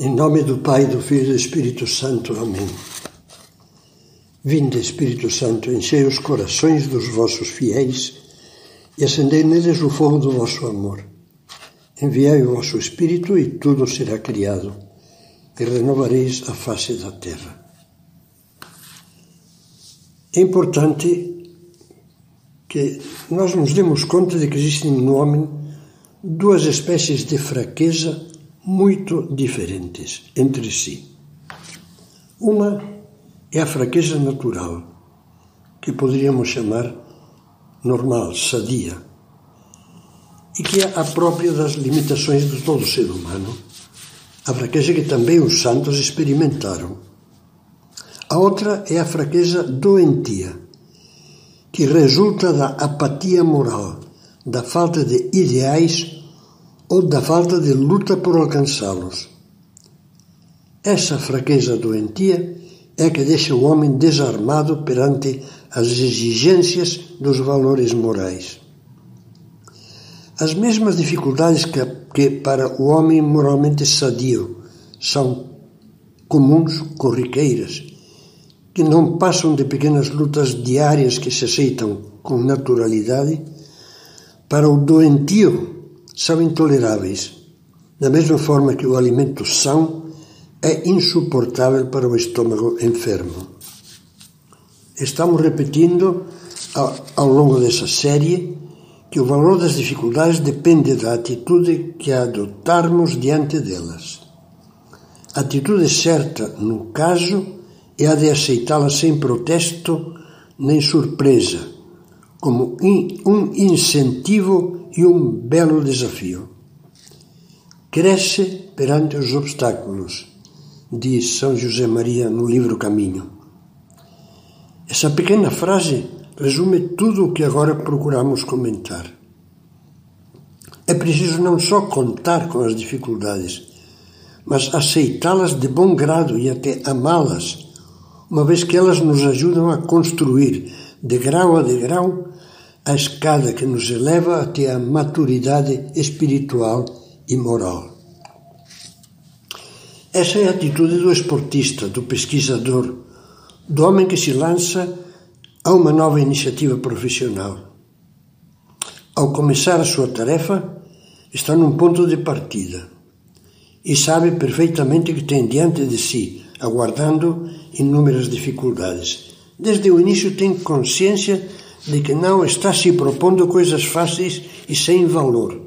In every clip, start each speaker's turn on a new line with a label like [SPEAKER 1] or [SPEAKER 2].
[SPEAKER 1] Em nome do Pai, do Filho e do Espírito Santo. Amém. Vinde, Espírito Santo, enchei os corações dos vossos fiéis e acendei neles o fogo do vosso amor. Enviai o vosso Espírito e tudo será criado, e renovareis a face da terra. É importante que nós nos demos conta de que existem no homem duas espécies de fraqueza muito diferentes entre si. Uma é a fraqueza natural, que poderíamos chamar normal, sadia, e que é a própria das limitações de todo ser humano, a fraqueza que também os santos experimentaram. A outra é a fraqueza doentia, que resulta da apatia moral, da falta de ideais ou da falta de luta por alcançá-los. Essa fraqueza doentia é que deixa o homem desarmado perante as exigências dos valores morais. As mesmas dificuldades que, que para o homem moralmente sadio são comuns, corriqueiras, que não passam de pequenas lutas diárias que se aceitam com naturalidade, para o doentio são intoleráveis, da mesma forma que o alimento são é insuportável para o estômago enfermo. Estamos repetindo ao longo dessa série que o valor das dificuldades depende da atitude que adotarmos diante delas. A atitude certa, no caso, é a de aceitá-las sem protesto nem surpresa, como um incentivo e um belo desafio. Cresce perante os obstáculos, diz São José Maria no livro Caminho. Essa pequena frase resume tudo o que agora procuramos comentar. É preciso não só contar com as dificuldades, mas aceitá-las de bom grado e até amá-las, uma vez que elas nos ajudam a construir, de grau a degrau, a escada que nos eleva até a maturidade espiritual e moral. Essa é a atitude do esportista, do pesquisador, do homem que se lança a uma nova iniciativa profissional. Ao começar a sua tarefa, está num ponto de partida e sabe perfeitamente que tem diante de si, aguardando inúmeras dificuldades. Desde o início tem consciência de que não está se propondo coisas fáceis e sem valor.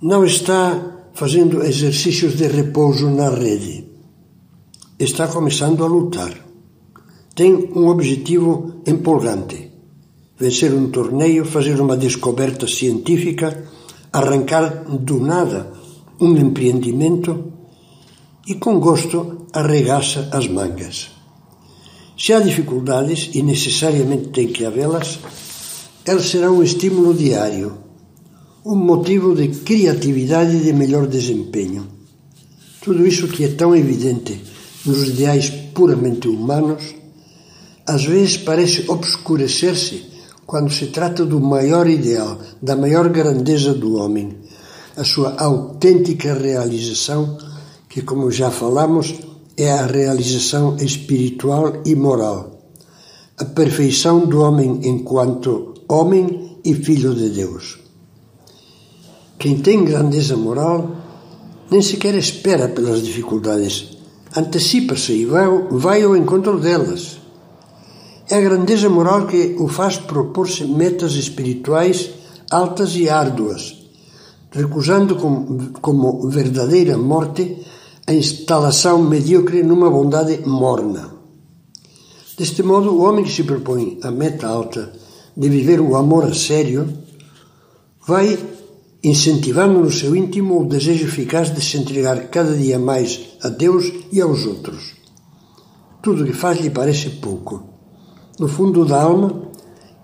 [SPEAKER 1] Não está fazendo exercícios de repouso na rede. Está começando a lutar. Tem um objetivo empolgante: vencer um torneio, fazer uma descoberta científica, arrancar do nada um empreendimento e, com gosto, arregaça as mangas. Se há dificuldades, e necessariamente tem que havê-las, elas serão um estímulo diário, um motivo de criatividade e de melhor desempenho. Tudo isso que é tão evidente nos ideais puramente humanos, às vezes parece obscurecer-se quando se trata do maior ideal, da maior grandeza do homem, a sua autêntica realização, que, como já falamos, é a realização espiritual e moral, a perfeição do homem enquanto homem e filho de Deus. Quem tem grandeza moral nem sequer espera pelas dificuldades, antecipa-se e vai, vai ao encontro delas. É a grandeza moral que o faz propor-se metas espirituais altas e árduas, recusando como, como verdadeira morte a instalação medíocre numa bondade morna. Deste modo, o homem que se propõe a meta alta de viver o amor a sério vai incentivando no seu íntimo o desejo eficaz de se entregar cada dia mais a Deus e aos outros. Tudo o que faz lhe parece pouco. No fundo da alma,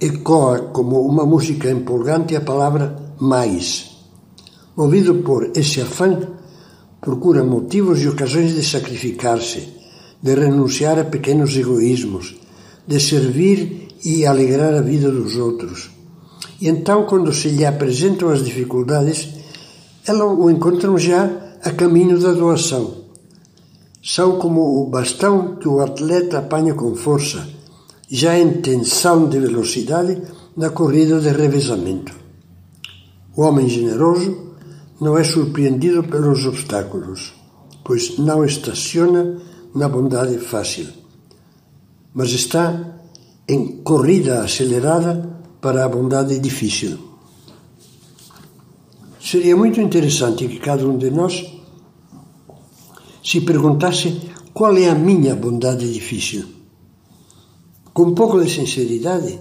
[SPEAKER 1] ecoa como uma música empolgante a palavra mais. Movido por esse afã, procura motivos e ocasiões de sacrificar-se, de renunciar a pequenos egoísmos, de servir e alegrar a vida dos outros. E então, quando se lhe apresentam as dificuldades, elas o encontram já a caminho da doação, são como o bastão que o atleta apanha com força, já em tensão de velocidade na corrida de revezamento. O homem generoso não é surpreendido pelos obstáculos, pois não estaciona na bondade fácil, mas está em corrida acelerada para a bondade difícil. Seria muito interessante que cada um de nós se perguntasse qual é a minha bondade difícil. Com um pouco de sinceridade,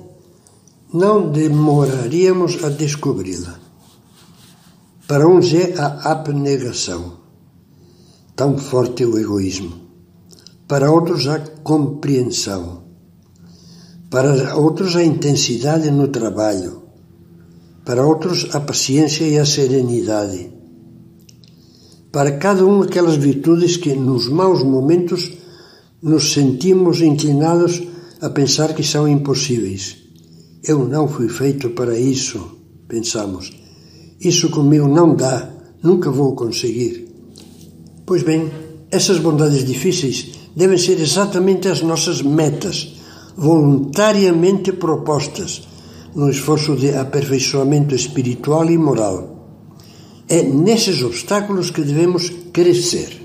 [SPEAKER 1] não demoraríamos a descobri-la. Para uns é a abnegação, tão forte o egoísmo. Para outros, a compreensão. Para outros, a intensidade no trabalho. Para outros, a paciência e a serenidade para cada um aquelas virtudes que, nos maus momentos, nos sentimos inclinados a pensar que são impossíveis. Eu não fui feito para isso, pensamos. Isso comigo não dá, nunca vou conseguir. Pois bem, essas bondades difíceis devem ser exatamente as nossas metas, voluntariamente propostas, no esforço de aperfeiçoamento espiritual e moral. É nesses obstáculos que devemos crescer.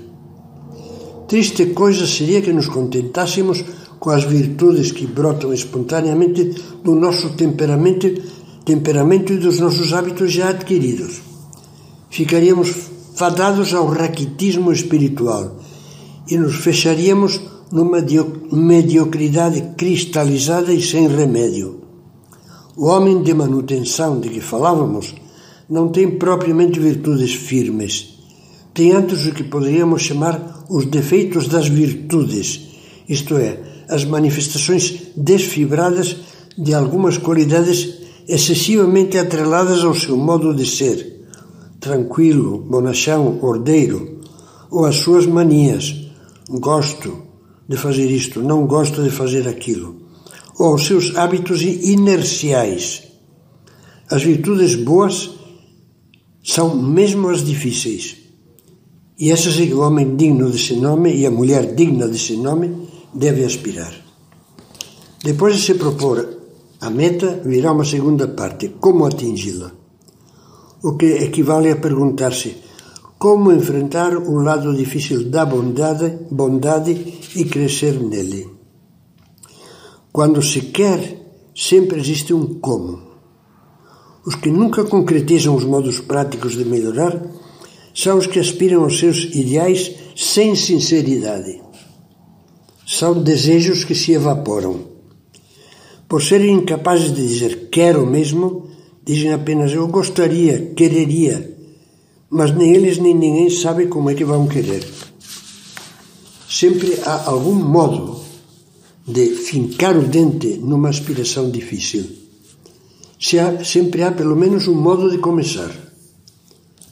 [SPEAKER 1] Triste coisa seria que nos contentássemos com as virtudes que brotam espontaneamente do nosso temperamento, temperamento e dos nossos hábitos já adquiridos. Ficaríamos fadados ao raquitismo espiritual e nos fecharíamos numa mediocridade cristalizada e sem remédio. O homem de manutenção de que falávamos não tem propriamente virtudes firmes. Tem antes o que poderíamos chamar os defeitos das virtudes, isto é, as manifestações desfibradas de algumas qualidades excessivamente atreladas ao seu modo de ser, tranquilo, bonachão, ordeiro, ou às suas manias, gosto de fazer isto, não gosto de fazer aquilo, ou aos seus hábitos inerciais. As virtudes boas são mesmo as difíceis. E essas é que o homem digno desse nome e a mulher digna desse nome deve aspirar. Depois de se propor a meta, virá uma segunda parte: como atingi-la? O que equivale a perguntar-se como enfrentar o lado difícil da bondade, bondade e crescer nele. Quando se quer, sempre existe um como. Os que nunca concretizam os modos práticos de melhorar são os que aspiram aos seus ideais sem sinceridade. São desejos que se evaporam. Por serem incapazes de dizer quero mesmo, dizem apenas eu gostaria, quereria, mas nem eles nem ninguém sabe como é que vão querer. Sempre há algum modo de fincar o dente numa aspiração difícil se há, sempre há pelo menos um modo de começar.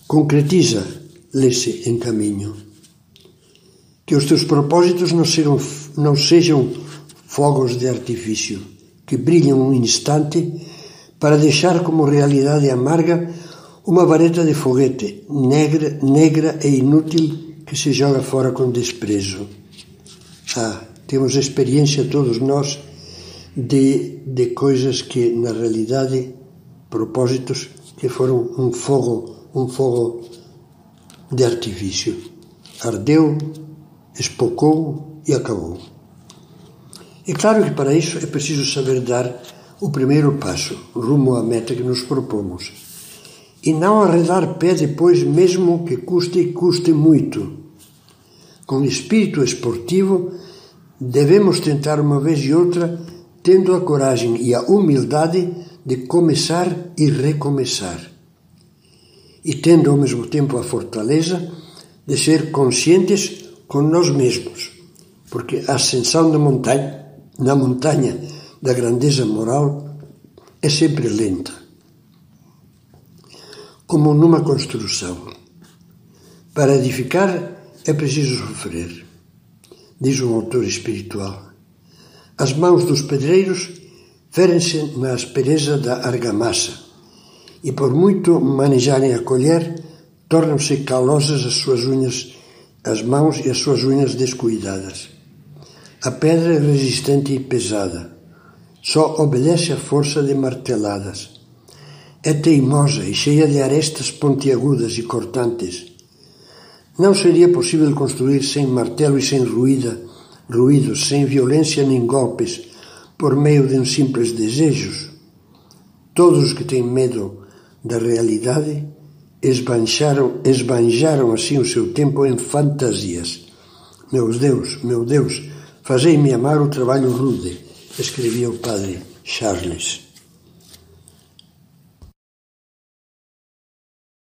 [SPEAKER 1] Concretiza, lê-se em caminho. Que os teus propósitos não sejam, não sejam fogos de artifício, que brilham um instante para deixar como realidade amarga uma vareta de foguete negra, negra e inútil que se joga fora com desprezo. Ah, temos experiência todos nós de, de coisas que na realidade propósitos que foram um fogo um fogo de artifício ardeu espocou e acabou é claro que para isso é preciso saber dar o primeiro passo rumo à meta que nos propomos. E não arredar pé depois mesmo que custe e custe muito. Com espírito esportivo devemos tentar uma vez e outra tendo a coragem e a humildade de começar e recomeçar, e tendo ao mesmo tempo a fortaleza de ser conscientes com nós mesmos, porque a ascensão da montanha, na montanha da grandeza moral é sempre lenta, como numa construção. Para edificar é preciso sofrer, diz um autor espiritual. As mãos dos pedreiros ferem-se na aspereza da argamassa e, por muito manejarem a colher, tornam-se calosas as suas unhas as mãos e as suas unhas descuidadas. A pedra é resistente e pesada. Só obedece à força de marteladas. É teimosa e cheia de arestas pontiagudas e cortantes. Não seria possível construir sem martelo e sem ruída, ruídos, sem violência nem golpes, por meio de uns simples desejos? Todos os que têm medo da realidade esbanjaram, esbanjaram assim o seu tempo em fantasias. Meu Deus, meu Deus, fazei-me amar o trabalho rude, escrevia o padre Charles.